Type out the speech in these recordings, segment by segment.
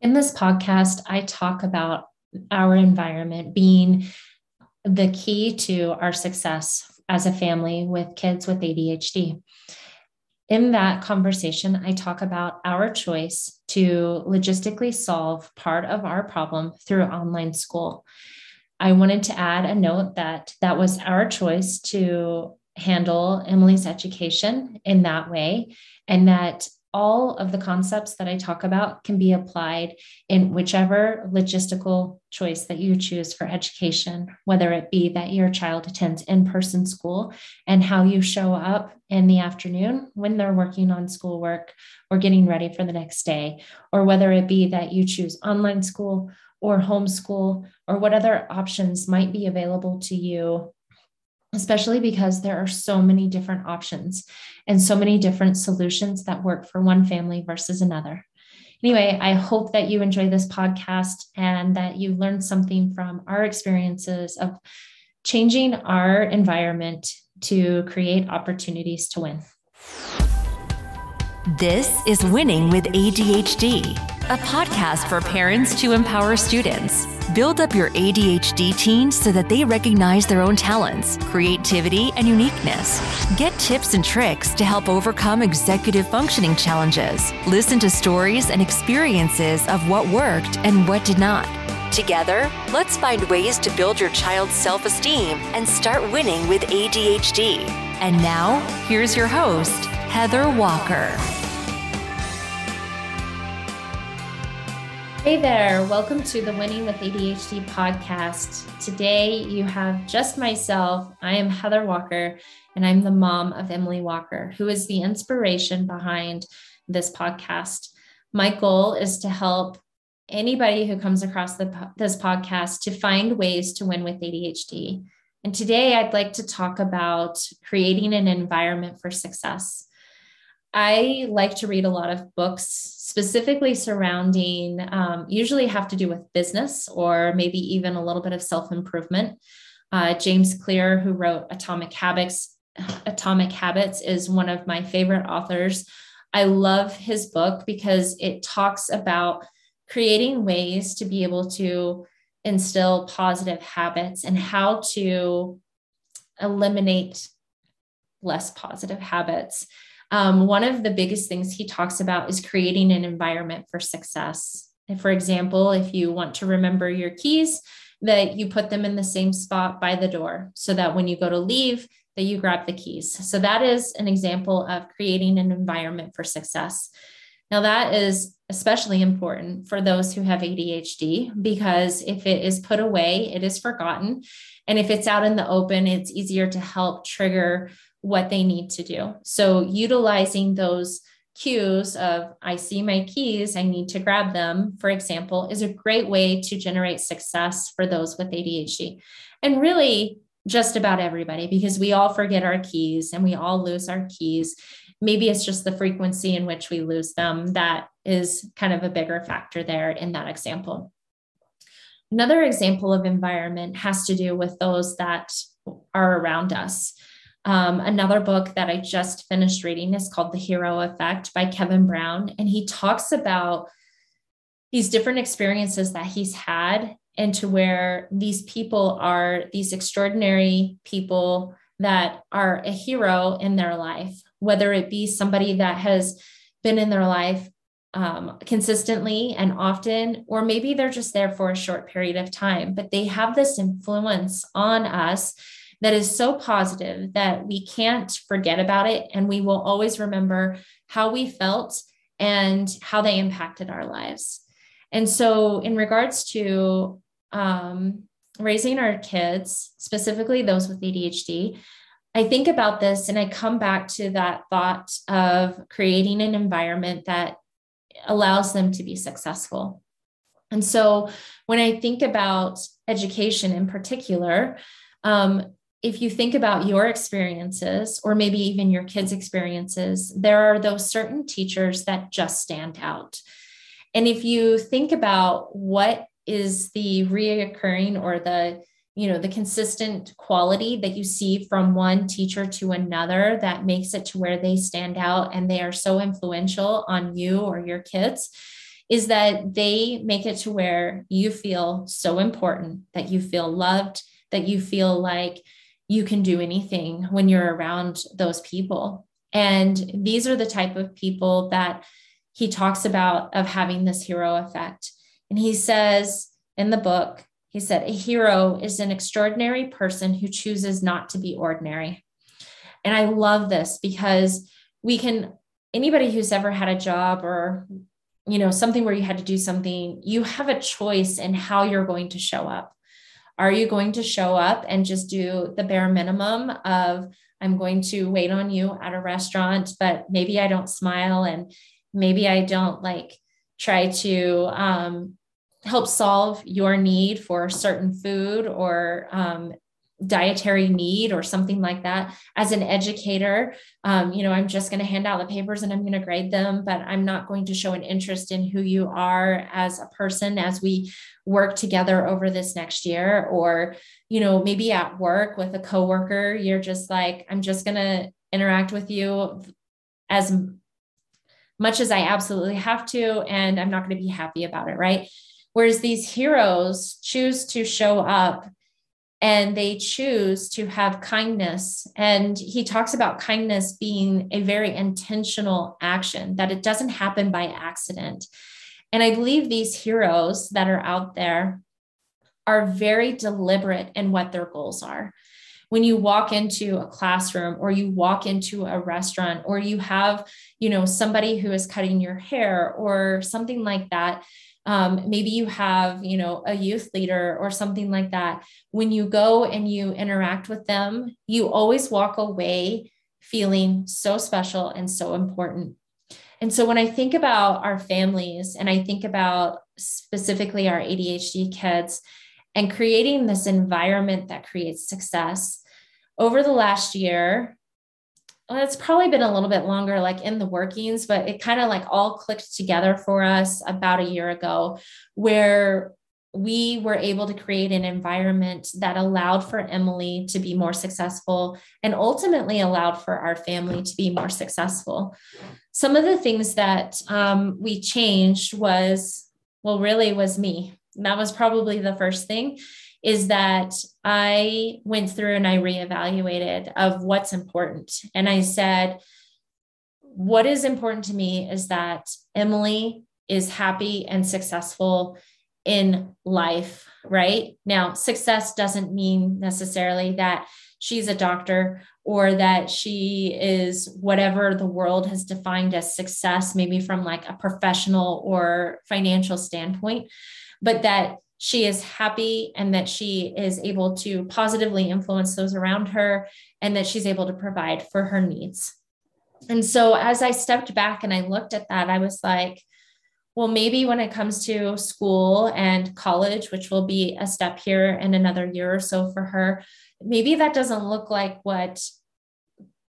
In this podcast, I talk about our environment being the key to our success as a family with kids with ADHD. In that conversation, I talk about our choice to logistically solve part of our problem through online school. I wanted to add a note that that was our choice to handle Emily's education in that way, and that all of the concepts that I talk about can be applied in whichever logistical choice that you choose for education, whether it be that your child attends in person school and how you show up in the afternoon when they're working on schoolwork or getting ready for the next day, or whether it be that you choose online school or homeschool or what other options might be available to you especially because there are so many different options and so many different solutions that work for one family versus another. Anyway, I hope that you enjoy this podcast and that you learned something from our experiences of changing our environment to create opportunities to win. This is Winning with ADHD, a podcast for parents to empower students. Build up your ADHD teens so that they recognize their own talents, creativity, and uniqueness. Get tips and tricks to help overcome executive functioning challenges. Listen to stories and experiences of what worked and what did not. Together, let's find ways to build your child's self esteem and start winning with ADHD. And now, here's your host, Heather Walker. Hey there, welcome to the Winning with ADHD podcast. Today you have just myself. I am Heather Walker, and I'm the mom of Emily Walker, who is the inspiration behind this podcast. My goal is to help anybody who comes across the, this podcast to find ways to win with ADHD. And today I'd like to talk about creating an environment for success. I like to read a lot of books, specifically surrounding, um, usually have to do with business or maybe even a little bit of self improvement. Uh, James Clear, who wrote Atomic Habits, Atomic Habits, is one of my favorite authors. I love his book because it talks about creating ways to be able to instill positive habits and how to eliminate less positive habits. Um, one of the biggest things he talks about is creating an environment for success. For example, if you want to remember your keys, that you put them in the same spot by the door so that when you go to leave, that you grab the keys. So that is an example of creating an environment for success. Now, that is especially important for those who have ADHD because if it is put away, it is forgotten. And if it's out in the open, it's easier to help trigger what they need to do. So, utilizing those cues of I see my keys, I need to grab them, for example, is a great way to generate success for those with ADHD. And really, just about everybody, because we all forget our keys and we all lose our keys. Maybe it's just the frequency in which we lose them that is kind of a bigger factor there in that example. Another example of environment has to do with those that are around us. Um, another book that I just finished reading is called The Hero Effect by Kevin Brown. And he talks about these different experiences that he's had and to where these people are these extraordinary people that are a hero in their life, whether it be somebody that has been in their life um, consistently and often, or maybe they're just there for a short period of time, but they have this influence on us that is so positive that we can't forget about it. And we will always remember how we felt and how they impacted our lives. And so, in regards to um, raising our kids, specifically those with ADHD, I think about this and I come back to that thought of creating an environment that allows them to be successful. And so when I think about education in particular, um, if you think about your experiences or maybe even your kids' experiences, there are those certain teachers that just stand out. And if you think about what is the reoccurring or the you know the consistent quality that you see from one teacher to another that makes it to where they stand out and they are so influential on you or your kids is that they make it to where you feel so important that you feel loved, that you feel like you can do anything when you're around those people. And these are the type of people that he talks about of having this hero effect. And he says in the book, he said, a hero is an extraordinary person who chooses not to be ordinary. And I love this because we can, anybody who's ever had a job or you know something where you had to do something you have a choice in how you're going to show up are you going to show up and just do the bare minimum of i'm going to wait on you at a restaurant but maybe i don't smile and maybe i don't like try to um, help solve your need for certain food or um, dietary need or something like that. As an educator um, you know i'm just going to hand out the papers and i'm going to grade them but i'm not going to show an interest in who you are as a person as we work together over this next year. Or you know maybe at work with a coworker you're just like i'm just going to interact with you as much as i absolutely have to and i'm not going to be happy about it right? Whereas these heroes choose to show up and they choose to have kindness. And he talks about kindness being a very intentional action, that it doesn't happen by accident. And I believe these heroes that are out there are very deliberate in what their goals are. When you walk into a classroom or you walk into a restaurant or you have, you know, somebody who is cutting your hair or something like that, um, maybe you have you know a youth leader or something like that. When you go and you interact with them you always walk away feeling so special and so important. And so when i think about our families and i think about specifically our adhd kids and creating this environment that creates success over the last year well, it's probably been a little bit longer, like in the workings, but it kind of like all clicked together for us about a year ago, where we were able to create an environment that allowed for Emily to be more successful and ultimately allowed for our family to be more successful. Some of the things that um, we changed was, well, really was me. That was probably the first thing is that I went through and I reevaluated of what's important. And I said, what is important to me is that Emily is happy and successful in life, right? Now, success doesn't mean necessarily that she's a doctor or that she is whatever the world has defined as success, maybe from like a professional or financial standpoint, but that she is happy and that she is able to positively influence those around her and that she's able to provide for her needs. And so as I stepped back and I looked at that, I was like, well, maybe when it comes to school and college, which will be a step here in another year or so for her, maybe that doesn't look like what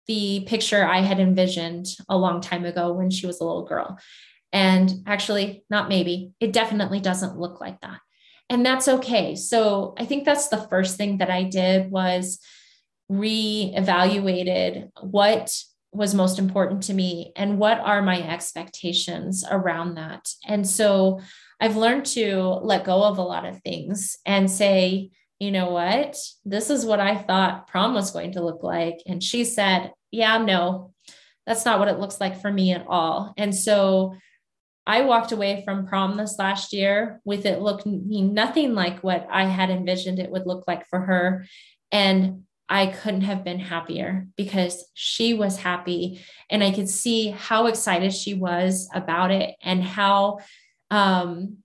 the picture I had envisioned a long time ago when she was a little girl. And actually, not maybe, it definitely doesn't look like that and that's okay. So i think that's the first thing that i did was re-evaluated what was most important to me and what are my expectations around that. And so i've learned to let go of a lot of things and say you know what? This is what i thought prom was going to look like. And she said yeah no that's not what it looks like for me at all. And so I walked away from prom this last year with it looking nothing like what I had envisioned it would look like for her. And I couldn't have been happier because she was happy and I could see how excited she was about it and how um,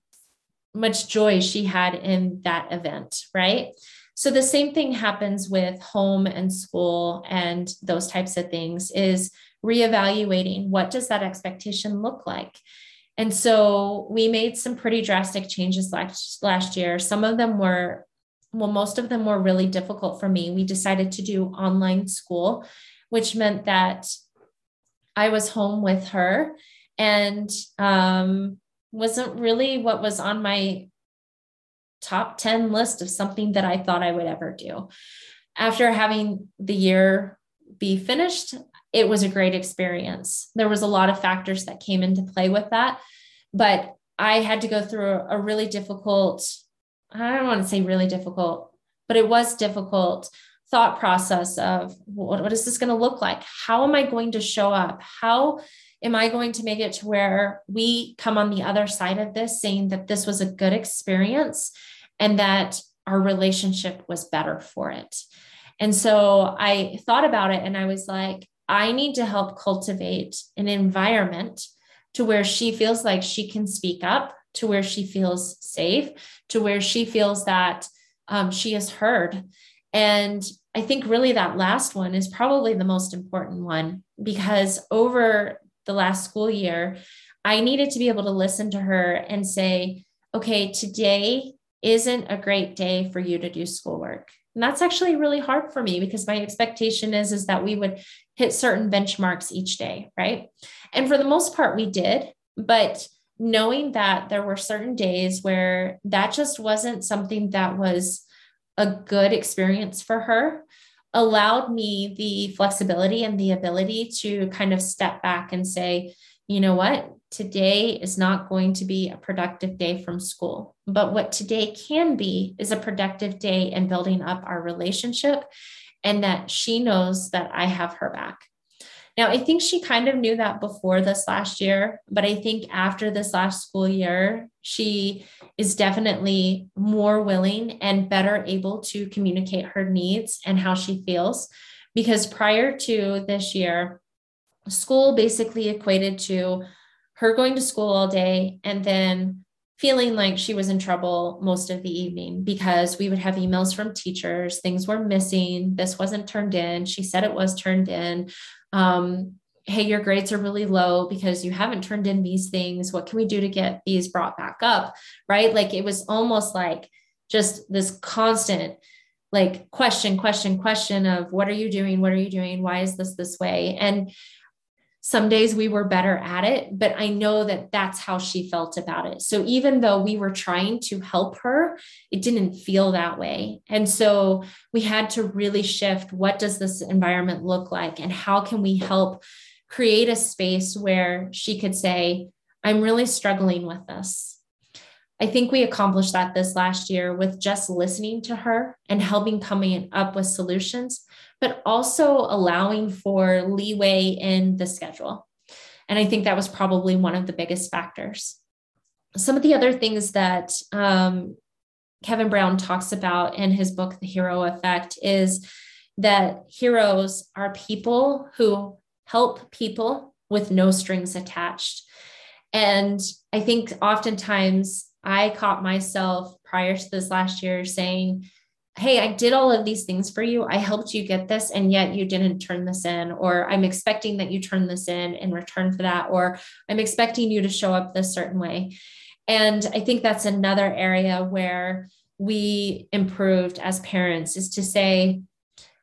much joy she had in that event, right? So the same thing happens with home and school and those types of things is reevaluating what does that expectation look like? And so we made some pretty drastic changes last, last year. Some of them were, well, most of them were really difficult for me. We decided to do online school, which meant that I was home with her and um, wasn't really what was on my top 10 list of something that I thought I would ever do. After having the year be finished, it was a great experience. There was a lot of factors that came into play with that, but I had to go through a really difficult, I don't want to say really difficult, but it was difficult thought process of what, what is this going to look like? How am I going to show up? How am I going to make it to where we come on the other side of this saying that this was a good experience and that our relationship was better for it? And so I thought about it and I was like, I need to help cultivate an environment to where she feels like she can speak up, to where she feels safe, to where she feels that um, she is heard. And I think really that last one is probably the most important one because over the last school year, I needed to be able to listen to her and say, okay, today isn't a great day for you to do schoolwork. And that's actually really hard for me because my expectation is, is that we would hit certain benchmarks each day, right? And for the most part, we did. But knowing that there were certain days where that just wasn't something that was a good experience for her allowed me the flexibility and the ability to kind of step back and say, you know what? today is not going to be a productive day from school. But what today can be is a productive day in building up our relationship and that she knows that I have her back. Now, I think she kind of knew that before this last year, but I think after this last school year, she is definitely more willing and better able to communicate her needs and how she feels. Because prior to this year, school basically equated to her going to school all day and then feeling like she was in trouble most of the evening because we would have emails from teachers. Things were missing. This wasn't turned in. She said it was turned in. Um, hey your grades are really low because you haven't turned in these things. What can we do to get these brought back up? Right? Like it was almost like just this constant like question question question of what are you doing? What are you doing? Why is this this way? And some days we were better at it, but I know that that's how she felt about it. So even though we were trying to help her, it didn't feel that way. And so we had to really shift what does this environment look like and how can we help create a space where she could say, I'm really struggling with this. I think we accomplished that this last year with just listening to her and helping coming up with solutions but also allowing for leeway in the schedule. And I think that was probably one of the biggest factors. Some of the other things that um, Kevin Brown talks about in his book, The Hero Effect, is that heroes are people who help people with no strings attached. And I think oftentimes I caught myself prior to this last year saying, hey, I did all of these things for you. I helped you get this, and yet you didn't turn this in. Or I'm expecting that you turn this in in return for that. Or I'm expecting you to show up this certain way. And I think that's another area where we improved as parents is to say,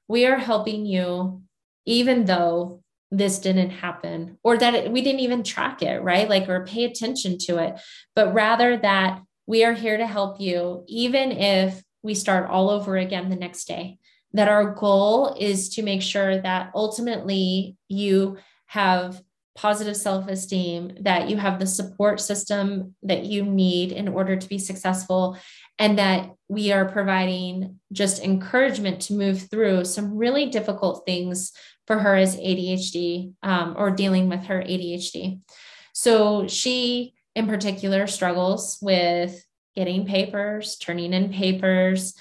we are helping you, even though this didn't happen or that it, we didn't even track it, right? Like, or pay attention to it, but rather that we are here to help you, even if we start all over again the next day. That our goal is to make sure that ultimately you have positive self esteem, that you have the support system that you need in order to be successful, and that we are providing just encouragement to move through some really difficult things for her as ADHD um, or dealing with her ADHD. So she, in particular, struggles with getting papers, turning in papers,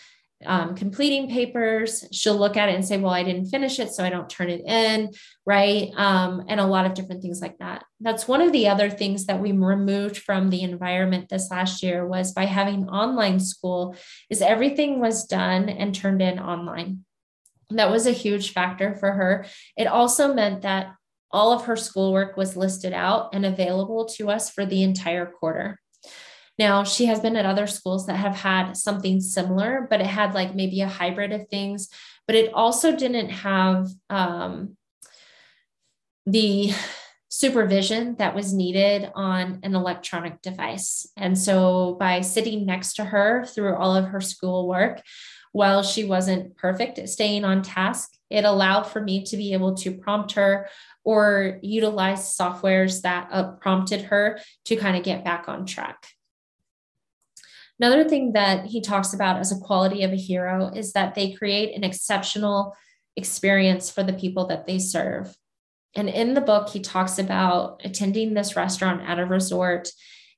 um, completing papers. She'll look at it and say, Well, I didn't finish it, so I don't turn it in, right? Um, and a lot of different things like that. That's one of the other things that we removed from the environment this last year was by having online school, is everything was done and turned in online. That was a huge factor for her. It also meant that all of her schoolwork was listed out and available to us for the entire quarter. Now, she has been at other schools that have had something similar, but it had like maybe a hybrid of things, but it also didn't have um, the supervision that was needed on an electronic device. And so by sitting next to her through all of her schoolwork, while she wasn't perfect at staying on task, it allowed for me to be able to prompt her or utilize softwares that uh, prompted her to kind of get back on track. Another thing that he talks about as a quality of a hero is that they create an exceptional experience for the people that they serve. And in the book, he talks about attending this restaurant at a resort,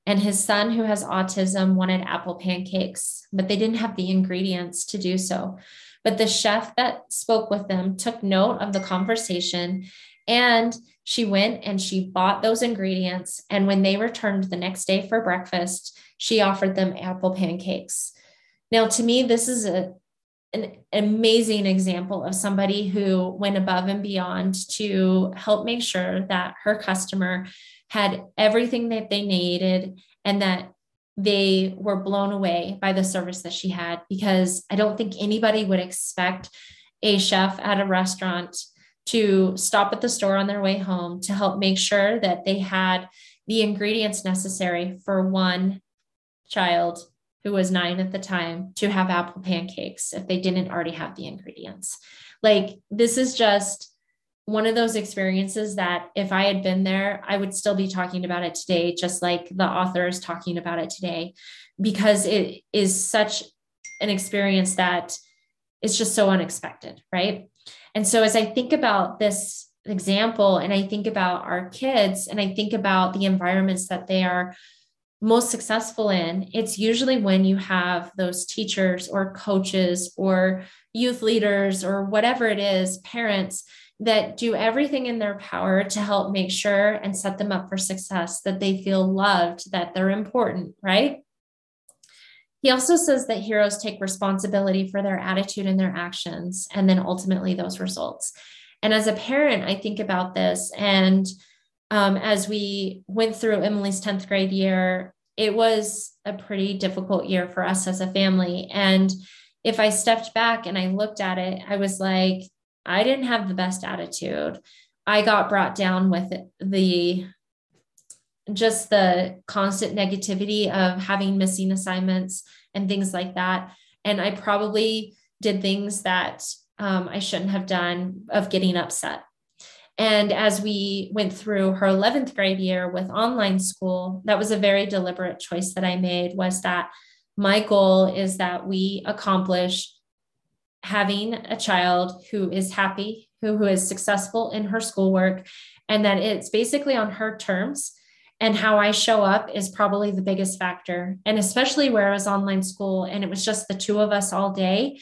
and his son, who has autism, wanted apple pancakes, but they didn't have the ingredients to do so. But the chef that spoke with them took note of the conversation and she went and she bought those ingredients. And when they returned the next day for breakfast, she offered them apple pancakes. Now, to me, this is a, an amazing example of somebody who went above and beyond to help make sure that her customer had everything that they needed and that they were blown away by the service that she had because I don't think anybody would expect a chef at a restaurant to stop at the store on their way home to help make sure that they had the ingredients necessary for one child who was nine at the time to have apple pancakes if they didn't already have the ingredients. Like, this is just one of those experiences that if I had been there, I would still be talking about it today, just like the author is talking about it today, because it is such an experience that is just so unexpected, right? And so as I think about this example and I think about our kids and I think about the environments that they are most successful in, it's usually when you have those teachers or coaches or youth leaders or whatever it is, parents that do everything in their power to help make sure and set them up for success, that they feel loved, that they're important, right? He also says that heroes take responsibility for their attitude and their actions, and then ultimately those results. And as a parent, I think about this. And um, as we went through Emily's 10th grade year, it was a pretty difficult year for us as a family. And if I stepped back and I looked at it, I was like, I didn't have the best attitude. I got brought down with the just the constant negativity of having missing assignments and things like that. And I probably did things that um, I shouldn't have done of getting upset. And as we went through her 11th grade year with online school, that was a very deliberate choice that I made was that my goal is that we accomplish having a child who is happy, who, who is successful in her schoolwork, and that it's basically on her terms and how I show up is probably the biggest factor. And especially where I was online school and it was just the two of us all day,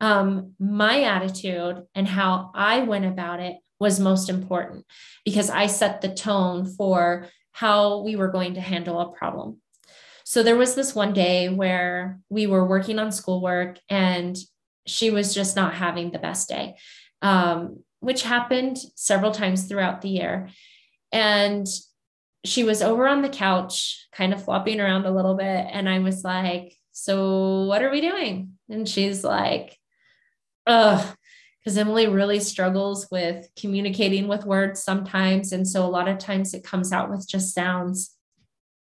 um, my attitude and how I went about it was most important because I set the tone for how we were going to handle a problem. So there was this one day where we were working on schoolwork and she was just not having the best day, um, which happened several times throughout the year. And she was over on the couch, kind of flopping around a little bit. And I was like, So, what are we doing? And she's like, Ugh, because Emily really struggles with communicating with words sometimes. And so, a lot of times it comes out with just sounds.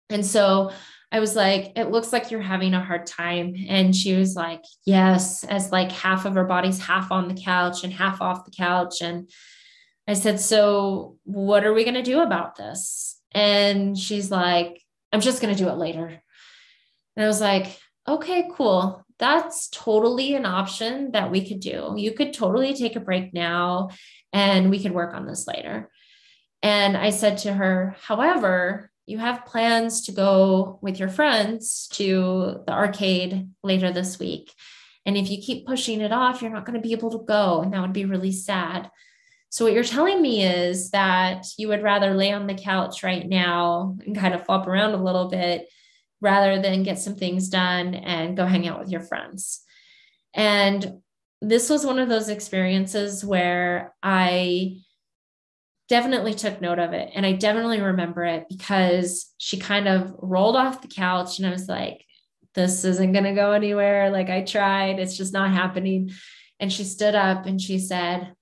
And so, I was like, it looks like you're having a hard time. And she was like, yes, as like half of her body's half on the couch and half off the couch. And I said, so what are we going to do about this? And she's like, I'm just going to do it later. And I was like, okay, cool. That's totally an option that we could do. You could totally take a break now and we could work on this later. And I said to her, however, you have plans to go with your friends to the arcade later this week. And if you keep pushing it off, you're not going to be able to go. And that would be really sad. So, what you're telling me is that you would rather lay on the couch right now and kind of flop around a little bit rather than get some things done and go hang out with your friends. And this was one of those experiences where I definitely took note of it and I definitely remember it because she kind of rolled off the couch and I was like, this isn't going to go anywhere. Like I tried, it's just not happening. And she stood up and she said,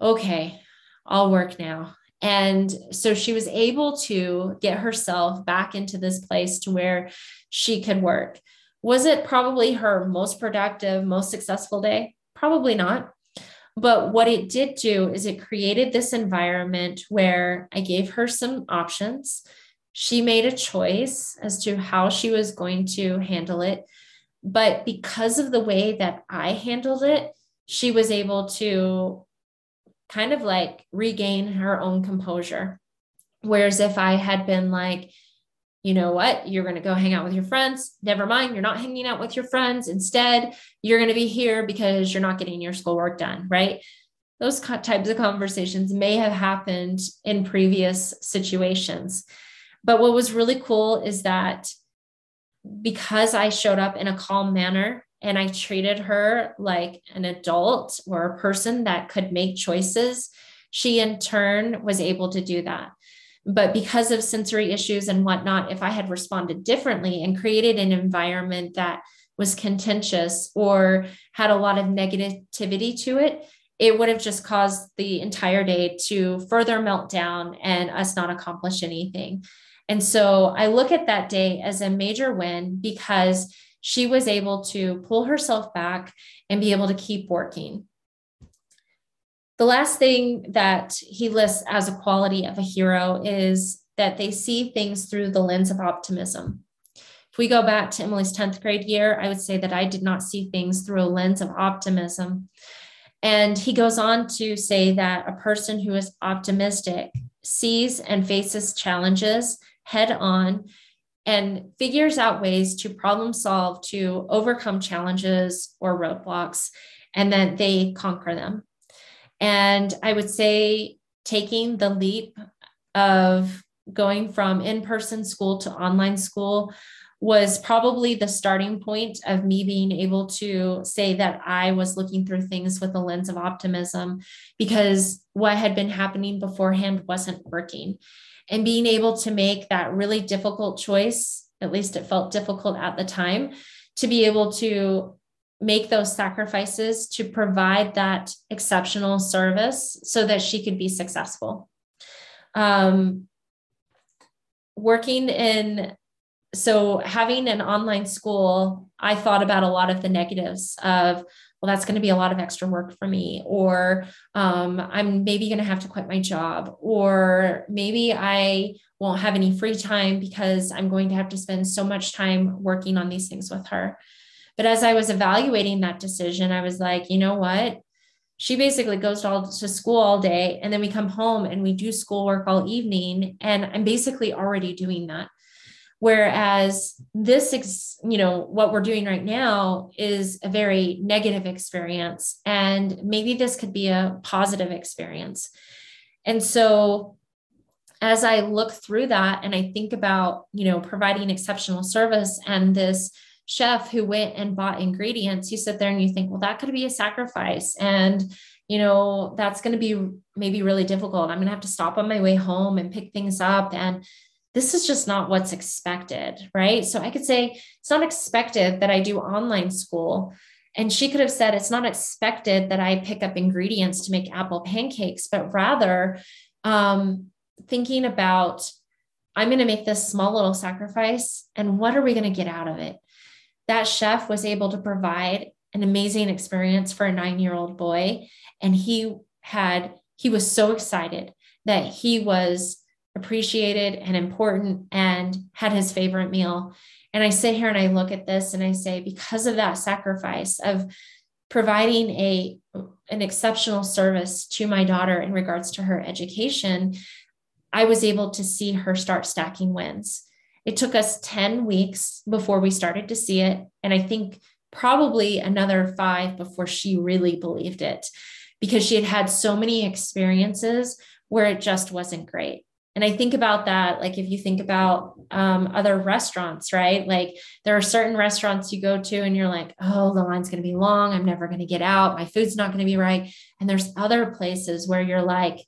okay, I'll work now. And so she was able to get herself back into this place to where she could work. Was it probably her most productive, most successful day? Probably not. But what it did do is it created this environment where I gave her some options. She made a choice as to how she was going to handle it. But because of the way that I handled it, she was able to kind of like regain her own composure. Whereas if I had been like, you know what, you're going to go hang out with your friends. Never mind, you're not hanging out with your friends. Instead, you're going to be here because you're not getting your schoolwork done, right? Those types of conversations may have happened in previous situations. But what was really cool is that because I showed up in a calm manner and I treated her like an adult or a person that could make choices, she in turn was able to do that. But because of sensory issues and whatnot, if I had responded differently and created an environment that was contentious or had a lot of negativity to it, it would have just caused the entire day to further melt down and us not accomplish anything. And so I look at that day as a major win because she was able to pull herself back and be able to keep working. The last thing that he lists as a quality of a hero is that they see things through the lens of optimism. If we go back to Emily's 10th grade year, I would say that I did not see things through a lens of optimism. And he goes on to say that a person who is optimistic sees and faces challenges head on and figures out ways to problem solve, to overcome challenges or roadblocks, and then they conquer them. And I would say taking the leap of going from in person school to online school was probably the starting point of me being able to say that I was looking through things with a lens of optimism because what had been happening beforehand wasn't working. And being able to make that really difficult choice, at least it felt difficult at the time, to be able to make those sacrifices to provide that exceptional service so that she could be successful. Um, working in, so having an online school, I thought about a lot of the negatives of, well, that's going to be a lot of extra work for me, or um, I'm maybe going to have to quit my job, or maybe I won't have any free time because I'm going to have to spend so much time working on these things with her. But as I was evaluating that decision, I was like, you know what? She basically goes to, all, to school all day, and then we come home and we do schoolwork all evening. And I'm basically already doing that. Whereas this, you know, what we're doing right now is a very negative experience. And maybe this could be a positive experience. And so as I look through that and I think about, you know, providing exceptional service and this chef who went and bought ingredients, you sit there and you think, well, that could be a sacrifice. And, you know, that's going to be maybe really difficult. I'm going to have to stop on my way home and pick things up. And this is just not what's expected. Right. So I could say it's not expected that I do online school. And she could have said, it's not expected that I pick up ingredients to make apple pancakes, but rather um, thinking about, I'm going to make this small little sacrifice. And what are we going to get out of it? That chef was able to provide an amazing experience for a nine year old boy. And he had, he was so excited that he was appreciated and important and had his favorite meal. And I sit here and I look at this and I say, because of that sacrifice of providing a an exceptional service to my daughter in regards to her education, I was able to see her start stacking wins. It took us 10 weeks before we started to see it. And I think probably another five before she really believed it because she had had so many experiences where it just wasn't great. And I think about that, like if you think about um, other restaurants, right? Like there are certain restaurants you go to and you're like, oh, the line's going to be long. I'm never going to get out. My food's not going to be right. And there's other places where you're like,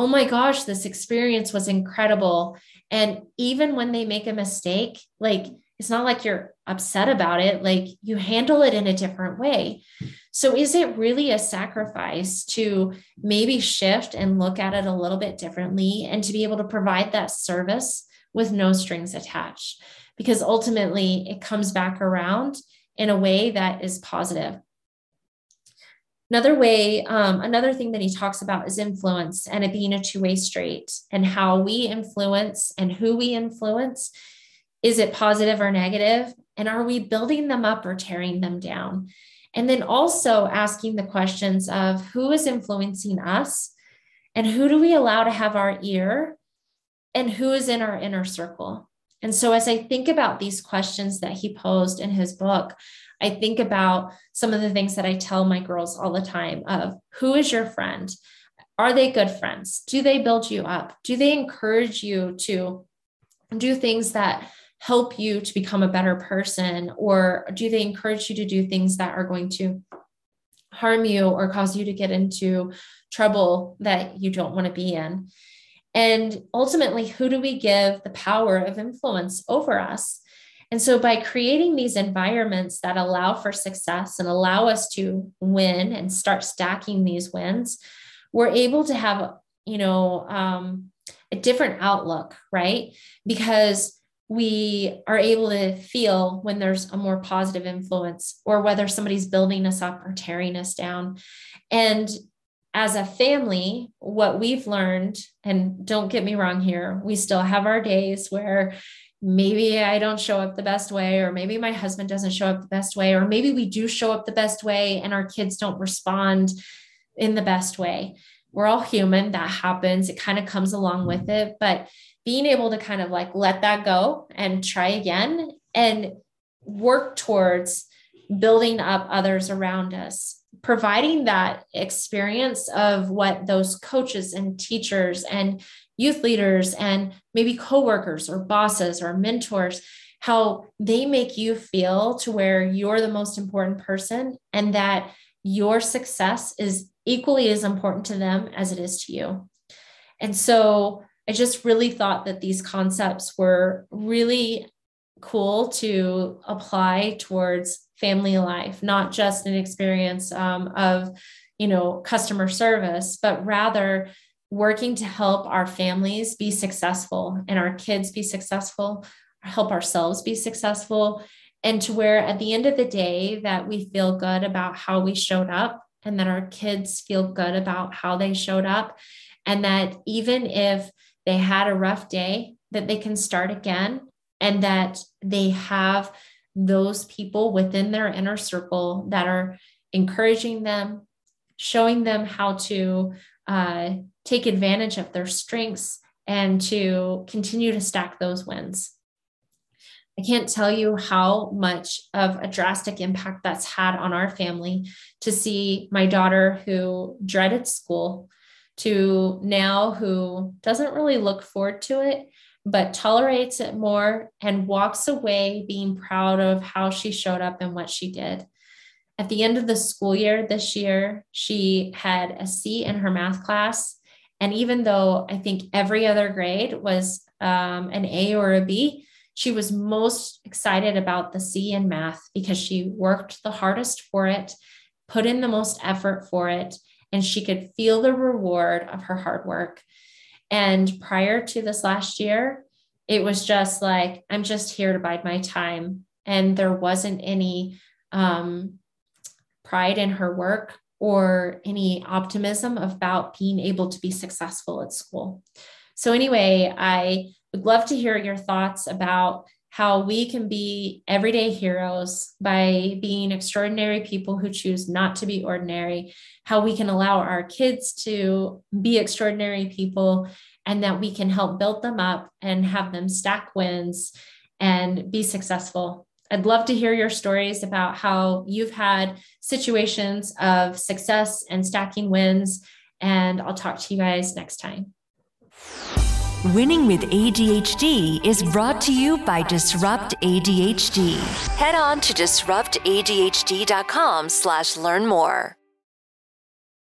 oh my gosh, this experience was incredible. And even when they make a mistake, like it's not like you're upset about it, like you handle it in a different way. So, is it really a sacrifice to maybe shift and look at it a little bit differently and to be able to provide that service with no strings attached? because ultimately it comes back around in a way that is positive. Another way, um, another thing that he talks about is influence and it being a two way street and how we influence and who we influence. Is it positive or negative? And are we building them up or tearing them down? And then also asking the questions of who is influencing us and who do we allow to have our ear and who is in our inner circle. And so, as I think about these questions that he posed in his book, I think about some of the things that I tell my girls all the time of who is your friend? Are they good friends? Do they build you up? Do they encourage you to do things that help you to become a better person? Or do they encourage you to do things that are going to harm you or cause you to get into trouble that you don't want to be in? And ultimately, who do we give the power of influence over us? And so, by creating these environments that allow for success and allow us to win and start stacking these wins, we're able to have, you know, um, a different outlook, right? Because we are able to feel when there's a more positive influence or whether somebody's building us up or tearing us down. And as a family, what we've learned, and don't get me wrong here, we still have our days where maybe I don't show up the best way, or maybe my husband doesn't show up the best way, or maybe we do show up the best way and our kids don't respond in the best way. We're all human, that happens. It kind of comes along with it. But being able to kind of like let that go and try again and work towards building up others around us providing that experience of what those coaches and teachers and youth leaders and maybe coworkers or bosses or mentors how they make you feel to where you're the most important person and that your success is equally as important to them as it is to you. And so I just really thought that these concepts were really cool to apply towards family life, not just an experience um, of, you know, customer service, but rather working to help our families be successful and our kids be successful, help ourselves be successful, and to where at the end of the day that we feel good about how we showed up and that our kids feel good about how they showed up and that even if they had a rough day that they can start again and that they have those people within their inner circle that are encouraging them showing them how to uh, take advantage of their strengths and to continue to stack those wins. I can't tell you how much of a drastic impact that's had on our family to see my daughter who dreaded school to now who doesn't really look forward to it, but tolerates it more and walks away being proud of how she showed up and what she did. At the end of the school year this year, she had a C in her math class and even though I think every other grade was um, an A or a B, she was most excited about the C in math because she worked the hardest for it, put in the most effort for it, and she could feel the reward of her hard work. And prior to this last year, it was just like, I'm just here to bide my time. And there wasn't any um, pride in her work or any optimism about being able to be successful at school. So, anyway, I would love to hear your thoughts about how we can be everyday heroes by being extraordinary people who choose not to be ordinary, how we can allow our kids to be extraordinary people, and that we can help build them up and have them stack wins and be successful I'd love to hear your stories about how you've had situations of success and stacking wins. And I'll talk to you guys next time. Winning with ADHD is brought to you by Disrupt ADHD. Head on to disruptadhd.com slash learn more.